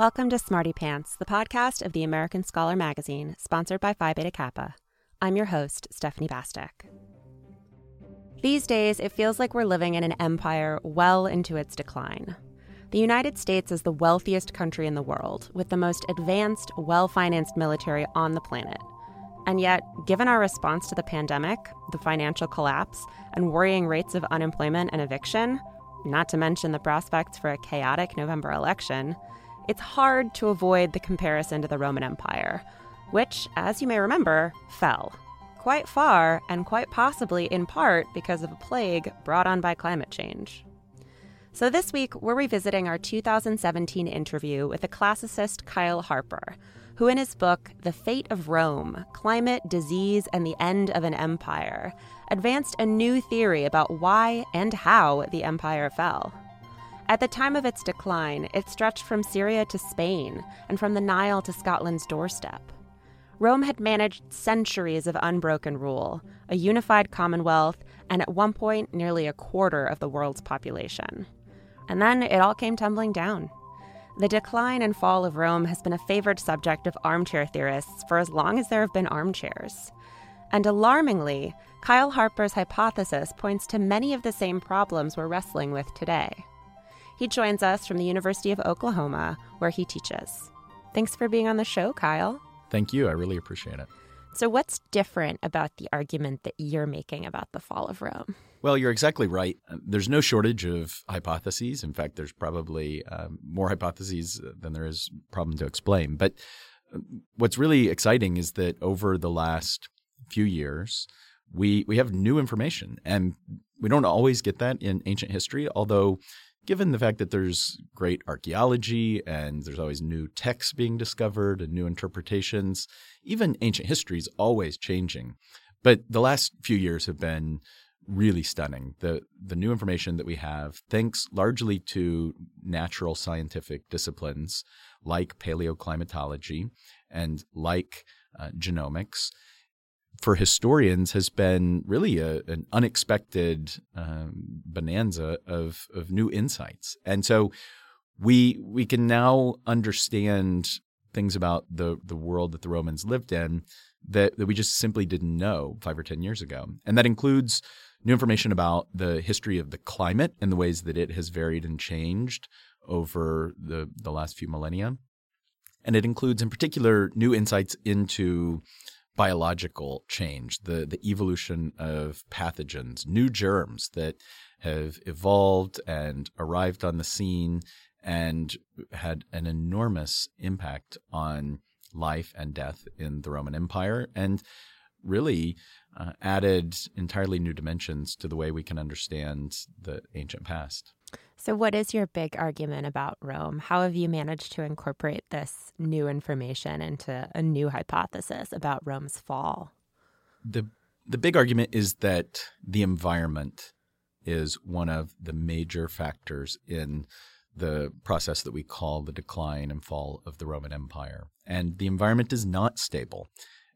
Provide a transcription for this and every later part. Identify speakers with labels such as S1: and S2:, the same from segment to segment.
S1: Welcome to Smarty Pants, the podcast of the American Scholar magazine, sponsored by Phi Beta Kappa. I'm your host, Stephanie Bastek. These days, it feels like we're living in an empire well into its decline. The United States is the wealthiest country in the world, with the most advanced, well financed military on the planet. And yet, given our response to the pandemic, the financial collapse, and worrying rates of unemployment and eviction, not to mention the prospects for a chaotic November election, it's hard to avoid the comparison to the Roman Empire, which, as you may remember, fell. Quite far, and quite possibly in part because of a plague brought on by climate change. So, this week, we're revisiting our 2017 interview with the classicist Kyle Harper, who, in his book, The Fate of Rome Climate, Disease, and the End of an Empire, advanced a new theory about why and how the empire fell. At the time of its decline, it stretched from Syria to Spain and from the Nile to Scotland's doorstep. Rome had managed centuries of unbroken rule, a unified commonwealth, and at one point, nearly a quarter of the world's population. And then it all came tumbling down. The decline and fall of Rome has been a favored subject of armchair theorists for as long as there have been armchairs. And alarmingly, Kyle Harper's hypothesis points to many of the same problems we're wrestling with today. He joins us from the University of Oklahoma, where he teaches. Thanks for being on the show, Kyle.
S2: Thank you. I really appreciate it.
S1: So, what's different about the argument that you're making about the fall of Rome?
S2: Well, you're exactly right. Uh, there's no shortage of hypotheses. In fact, there's probably um, more hypotheses than there is problem to explain. But uh, what's really exciting is that over the last few years, we we have new information, and we don't always get that in ancient history. Although given the fact that there's great archaeology and there's always new texts being discovered and new interpretations, even ancient history is always changing. But the last few years have been really stunning. The the new information that we have, thanks largely to natural scientific disciplines like paleoclimatology and like uh, genomics, for historians has been really a, an unexpected um, bonanza of of new insights, and so we we can now understand things about the the world that the Romans lived in that, that we just simply didn't know five or ten years ago, and that includes new information about the history of the climate and the ways that it has varied and changed over the the last few millennia, and it includes in particular new insights into biological change, the, the evolution of pathogens, new germs that have evolved and arrived on the scene and had an enormous impact on life and death in the Roman Empire and really uh, added entirely new dimensions to the way we can understand the ancient past.
S1: So, what is your big argument about Rome? How have you managed to incorporate this new information into a new hypothesis about Rome's fall?
S2: The the big argument is that the environment is one of the major factors in the process that we call the decline and fall of the Roman Empire. And the environment is not stable.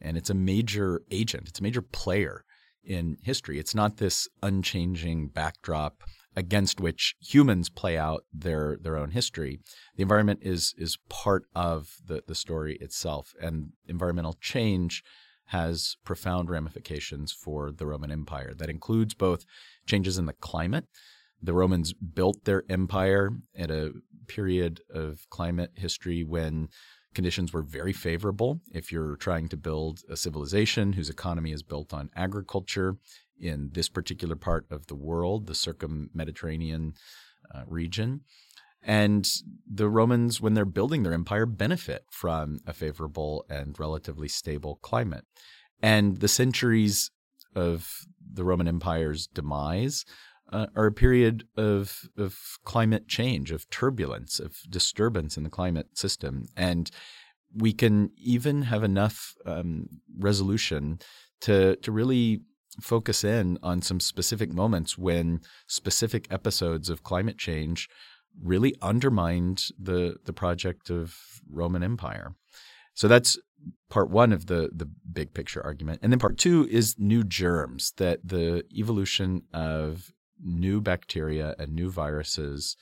S2: And it's a major agent, it's a major player in history. It's not this unchanging backdrop against which humans play out their their own history. The environment is is part of the the story itself, and environmental change has profound ramifications for the Roman Empire. That includes both changes in the climate. The Romans built their empire at a period of climate history when conditions were very favorable. If you're trying to build a civilization whose economy is built on agriculture in this particular part of the world, the circum-Mediterranean uh, region, and the Romans, when they're building their empire, benefit from a favorable and relatively stable climate. And the centuries of the Roman Empire's demise uh, are a period of of climate change, of turbulence, of disturbance in the climate system, and we can even have enough um, resolution to to really focus in on some specific moments when specific episodes of climate change really undermined the the project of Roman Empire. So that's part one of the the big picture argument, and then part two is new germs that the evolution of new bacteria and new viruses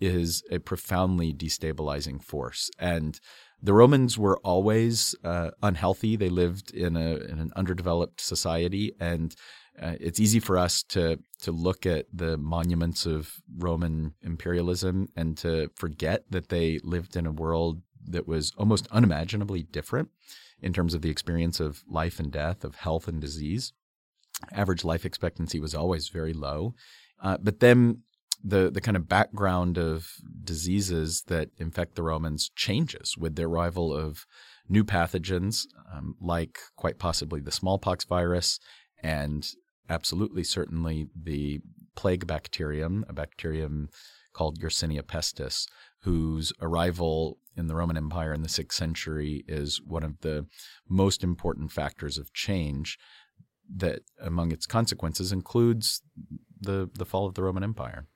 S2: is a profoundly destabilizing force. And the Romans were always uh, unhealthy. They lived in, a, in an underdeveloped society, and uh, it's easy for us to to look at the monuments of Roman imperialism and to forget that they lived in a world that was almost unimaginably different in terms of the experience of life and death, of health and disease average life expectancy was always very low. Uh, but then the the kind of background of diseases that infect the Romans changes with the arrival of new pathogens, um, like quite possibly the smallpox virus, and absolutely certainly the plague bacterium, a bacterium called Yersinia pestis, whose arrival in the Roman Empire in the sixth century is one of the most important factors of change that among its consequences includes the the fall of the Roman Empire.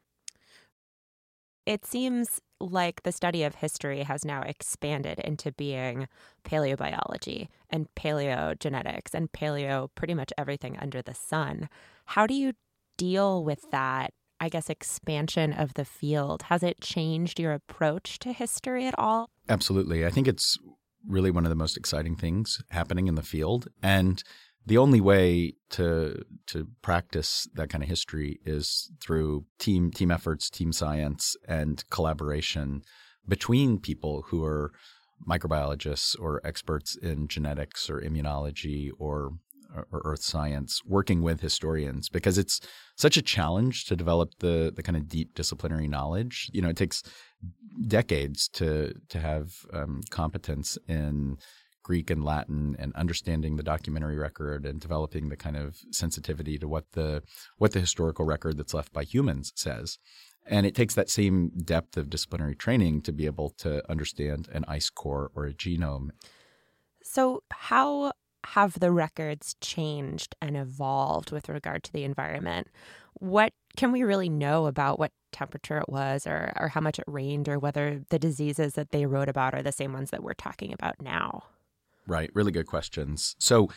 S1: It seems like the study of history has now expanded into being paleobiology and paleogenetics and paleo pretty much everything under the sun. How do you deal with that, I guess, expansion of the field? Has it changed your approach to history at all?
S2: Absolutely. I think it's really one of the most exciting things happening in the field. And the only way to to practice that kind of history is through team team efforts, team science, and collaboration between people who are microbiologists or experts in genetics or immunology or or earth science working with historians because it's such a challenge to develop the the kind of deep disciplinary knowledge. You know it takes decades to to have um, competence in Greek and Latin and understanding the documentary record and developing the kind of sensitivity to what the what the historical record that's left by humans says. And it takes that same depth of disciplinary training to be able to understand an ice core or a genome.
S1: So, how have the records changed and evolved with regard to the environment? What can we really know about what temperature it was or, or how much it rained or whether the diseases that they wrote about are the same ones that we're talking about now?
S2: Right. Really good questions. So,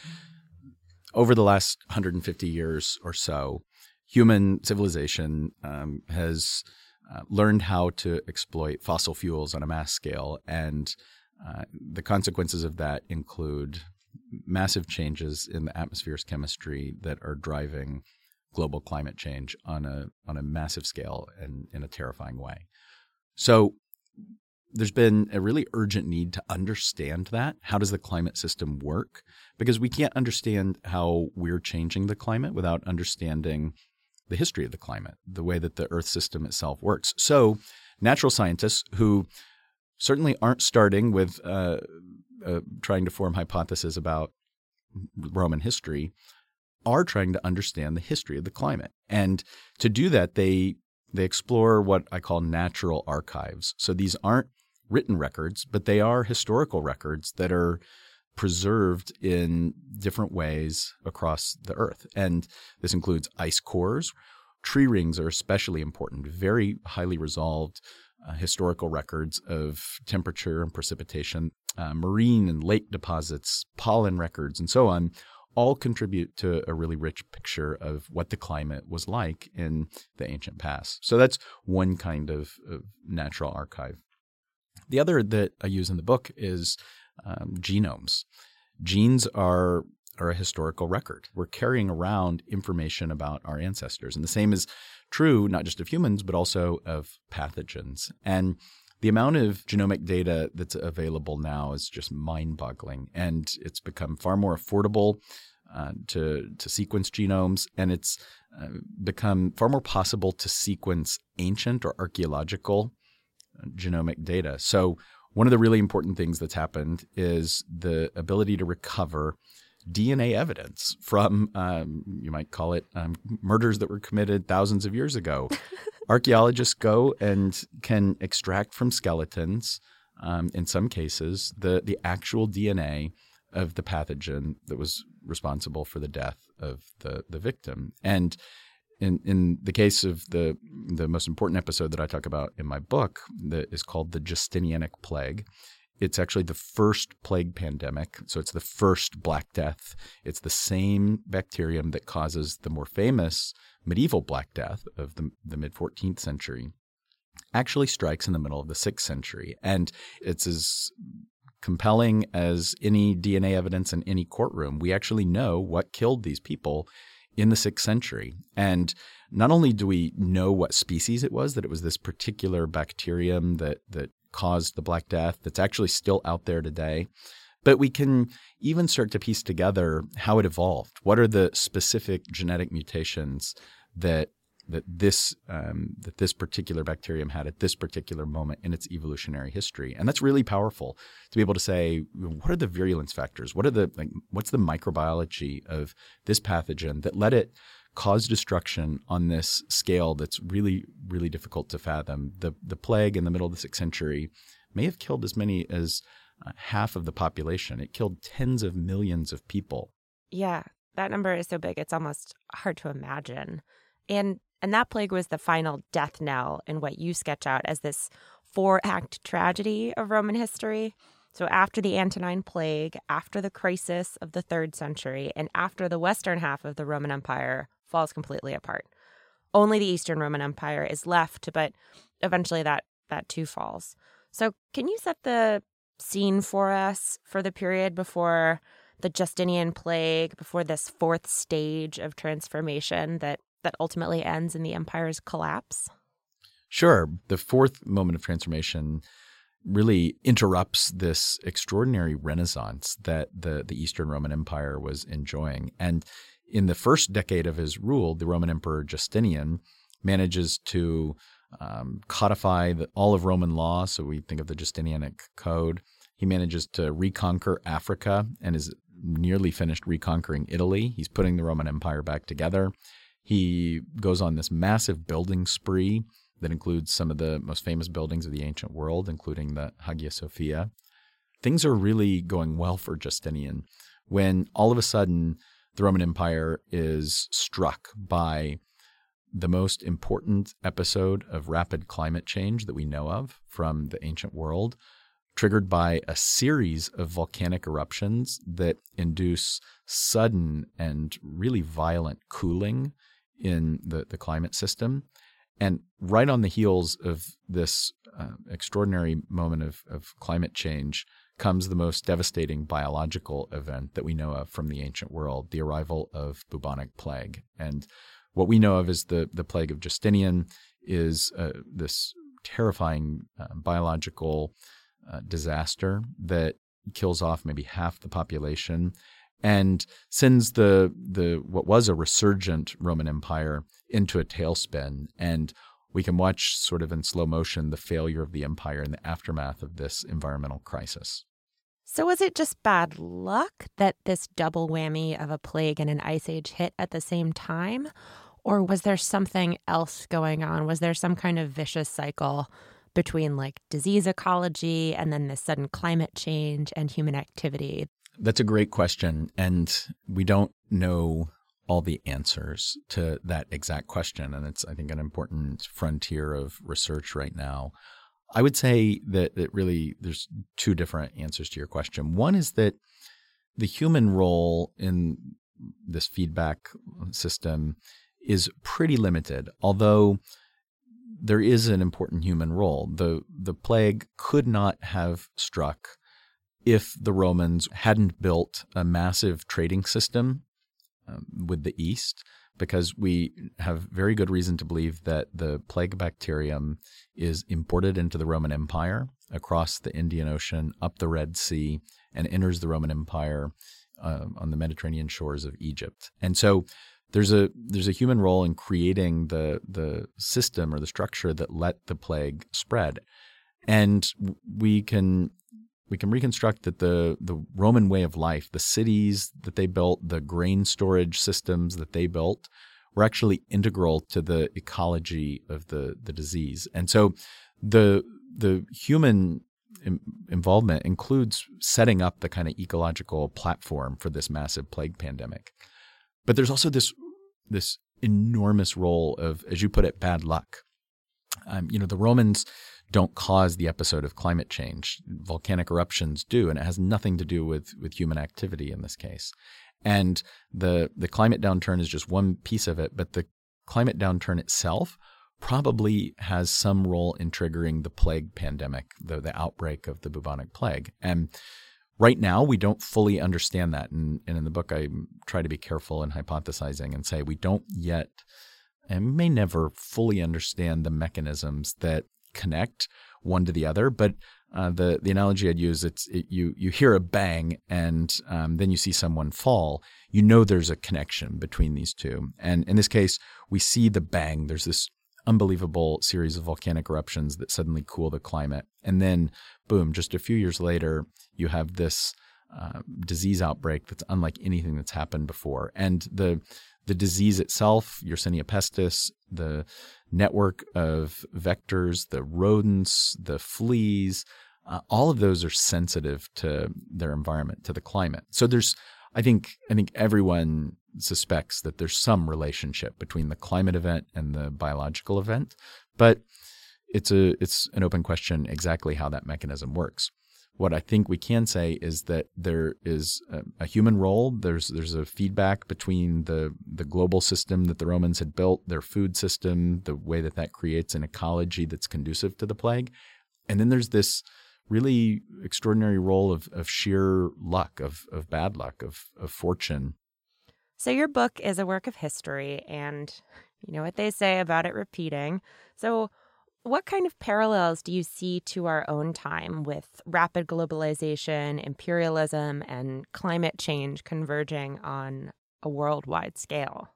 S2: over the last 150 years or so, human civilization um, has uh, learned how to exploit fossil fuels on a mass scale. And uh, the consequences of that include massive changes in the atmosphere's chemistry that are driving global climate change on a on a massive scale and in a terrifying way. So there's been a really urgent need to understand that. How does the climate system work? Because we can't understand how we're changing the climate without understanding the history of the climate, the way that the Earth system itself works. So, natural scientists who certainly aren't starting with uh, uh, trying to form hypotheses about Roman history are trying to understand the history of the climate. And to do that, they they explore what I call natural archives. So these aren't written records, but they are historical records that are preserved in different ways across the earth. And this includes ice cores. Tree rings are especially important, very highly resolved uh, historical records of temperature and precipitation, uh, marine and lake deposits, pollen records, and so on. All contribute to a really rich picture of what the climate was like in the ancient past. So that's one kind of, of natural archive. The other that I use in the book is um, genomes. Genes are are a historical record. We're carrying around information about our ancestors, and the same is true not just of humans but also of pathogens. And the amount of genomic data that's available now is just mind-boggling, and it's become far more affordable uh, to to sequence genomes, and it's uh, become far more possible to sequence ancient or archaeological uh, genomic data. So one of the really important things that's happened is the ability to recover DNA evidence from, um, you might call it, um, murders that were committed thousands of years ago. Archaeologists go and can extract from skeletons, um, in some cases, the, the actual DNA of the pathogen that was responsible for the death of the, the victim. And in in the case of the the most important episode that I talk about in my book that is called the Justinianic plague. It's actually the first plague pandemic, so it's the first Black Death. It's the same bacterium that causes the more famous medieval Black Death of the, the mid 14th century. Actually strikes in the middle of the 6th century, and it's as compelling as any DNA evidence in any courtroom. We actually know what killed these people in the sixth century. And not only do we know what species it was, that it was this particular bacterium that, that caused the Black Death that's actually still out there today, but we can even start to piece together how it evolved. What are the specific genetic mutations that that this um, that this particular bacterium had at this particular moment in its evolutionary history, and that's really powerful to be able to say what are the virulence factors, what are the like, what's the microbiology of this pathogen that let it cause destruction on this scale that's really really difficult to fathom. The the plague in the middle of the sixth century may have killed as many as uh, half of the population. It killed tens of millions of people.
S1: Yeah, that number is so big it's almost hard to imagine. And and that plague was the final death knell in what you sketch out as this four act tragedy of Roman history. So, after the Antonine Plague, after the crisis of the third century, and after the western half of the Roman Empire falls completely apart, only the Eastern Roman Empire is left, but eventually that, that too falls. So, can you set the scene for us for the period before the Justinian Plague, before this fourth stage of transformation that that ultimately ends in the empire's collapse?
S2: Sure. The fourth moment of transformation really interrupts this extraordinary renaissance that the, the Eastern Roman Empire was enjoying. And in the first decade of his rule, the Roman Emperor Justinian manages to um, codify the, all of Roman law. So we think of the Justinianic Code. He manages to reconquer Africa and is nearly finished reconquering Italy. He's putting the Roman Empire back together. He goes on this massive building spree that includes some of the most famous buildings of the ancient world, including the Hagia Sophia. Things are really going well for Justinian when all of a sudden the Roman Empire is struck by the most important episode of rapid climate change that we know of from the ancient world, triggered by a series of volcanic eruptions that induce sudden and really violent cooling in the, the climate system. And right on the heels of this uh, extraordinary moment of, of climate change comes the most devastating biological event that we know of from the ancient world the arrival of bubonic plague. And what we know of as the, the plague of Justinian is uh, this terrifying uh, biological uh, disaster that kills off maybe half the population and sends the the what was a resurgent Roman Empire into a tailspin. And we can watch sort of in slow motion the failure of the empire in the aftermath of this environmental crisis.
S1: So, was it just bad luck that this double whammy of a plague and an ice age hit at the same time? Or was there something else going on? Was there some kind of vicious cycle between like disease ecology and then this sudden climate change and human activity
S2: that's a great question. And we don't know all the answers to that exact question. And it's, I think, an important frontier of research right now. I would say that, that really there's two different answers to your question. One is that the human role in this feedback system is pretty limited, although there is an important human role. The the plague could not have struck if the Romans hadn't built a massive trading system um, with the East, because we have very good reason to believe that the plague bacterium is imported into the Roman Empire across the Indian Ocean, up the Red Sea, and enters the Roman Empire uh, on the Mediterranean shores of Egypt. And so there's a there's a human role in creating the the system or the structure that let the plague spread. And we can we can reconstruct that the the Roman way of life, the cities that they built, the grain storage systems that they built, were actually integral to the ecology of the the disease. And so the the human involvement includes setting up the kind of ecological platform for this massive plague pandemic. But there's also this this enormous role of, as you put it, bad luck. Um, you know, the Romans don't cause the episode of climate change. Volcanic eruptions do, and it has nothing to do with with human activity in this case. And the the climate downturn is just one piece of it, but the climate downturn itself probably has some role in triggering the plague pandemic, the, the outbreak of the bubonic plague. And right now, we don't fully understand that. And, and in the book, I try to be careful in hypothesizing and say we don't yet and may never fully understand the mechanisms that connect one to the other. But uh, the the analogy I'd use it's it, you you hear a bang and um, then you see someone fall. You know there's a connection between these two. And in this case, we see the bang. There's this unbelievable series of volcanic eruptions that suddenly cool the climate. And then, boom, just a few years later, you have this uh, disease outbreak that's unlike anything that's happened before. And the the disease itself, Yersinia pestis, the network of vectors, the rodents, the fleas, uh, all of those are sensitive to their environment, to the climate. So there's, I think, I think everyone suspects that there's some relationship between the climate event and the biological event, but it's a it's an open question exactly how that mechanism works. What I think we can say is that there is a, a human role. There's there's a feedback between the the global system that the Romans had built, their food system, the way that that creates an ecology that's conducive to the plague, and then there's this really extraordinary role of, of sheer luck, of, of bad luck, of, of fortune
S1: so, your book is a work of history, and you know what they say about it repeating. So, what kind of parallels do you see to our own time with rapid globalization, imperialism, and climate change converging on a worldwide scale?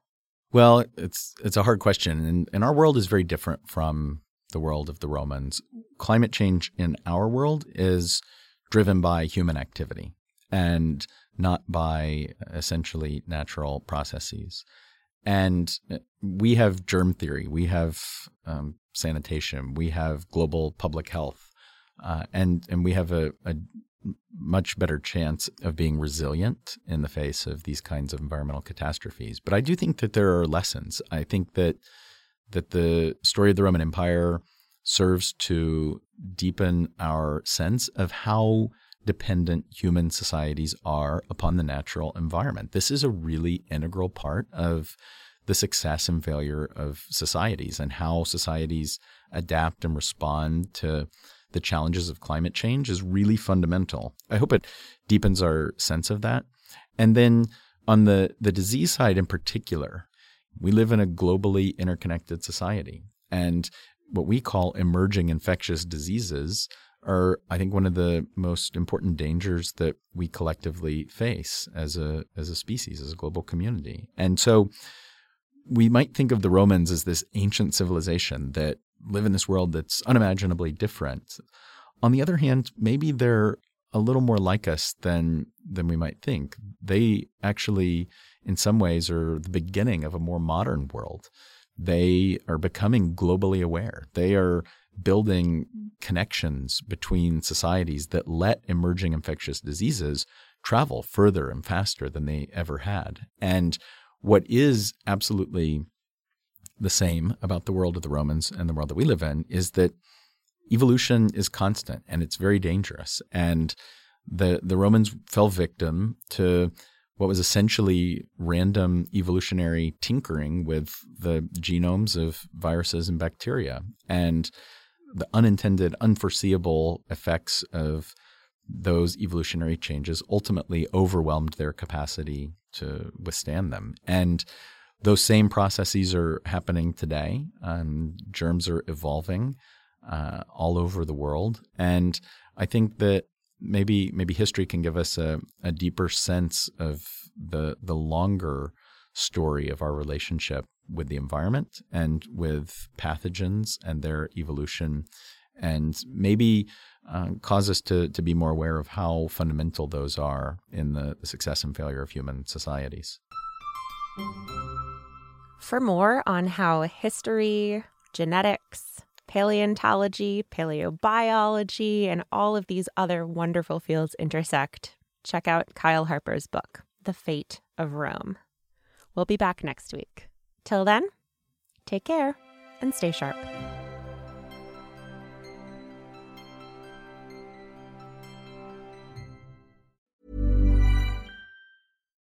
S2: Well, it's it's a hard question, and, and our world is very different from the world of the Romans. Climate change in our world is driven by human activity, and not by essentially natural processes. And uh, we have germ theory, we have um, sanitation, we have global public health, uh, and and we have a, a much better chance of being resilient in the face of these kinds of environmental catastrophes. But I do think that there are lessons. I think that that the story of the Roman Empire serves to deepen our sense of how dependent human societies are upon the natural environment. This is a really integral part of the success and failure of societies and how societies adapt and respond to the challenges of climate change is really fundamental. I hope it deepens our sense of that. And then on the, the disease side in particular, we live in a globally interconnected society. And what we call emerging infectious diseases are, I think, one of the most important dangers that we collectively face as a as a species, as a global community. And so, we might think of the Romans as this ancient civilization that live in this world that's unimaginably different. On the other hand, maybe they're a little more like us than than we might think. They actually, in some ways, are the beginning of a more modern world. They are becoming globally aware. They are building connections between societies that let emerging infectious diseases travel further and faster than they ever had. And what is absolutely the same about the world of the Romans and the world that we live in is that evolution is constant and it's very dangerous. And the the Romans fell victim to what was essentially random evolutionary tinkering with the genomes of viruses and bacteria. And the unintended, unforeseeable effects of those evolutionary changes ultimately overwhelmed their capacity to withstand them. And those same processes are happening today. Germs are evolving uh, all over the world. And I think that maybe maybe history can give us a, a deeper sense of the the longer story of our relationship with the environment and with pathogens and their evolution and maybe uh, cause us to, to be more aware of how fundamental those are in the, the success and failure of human societies.
S1: For more on how history, genetics, paleontology, paleobiology, and all of these other wonderful fields intersect, check out Kyle Harper's book, The Fate of Rome. We'll be back next week. Till then, take care and stay sharp.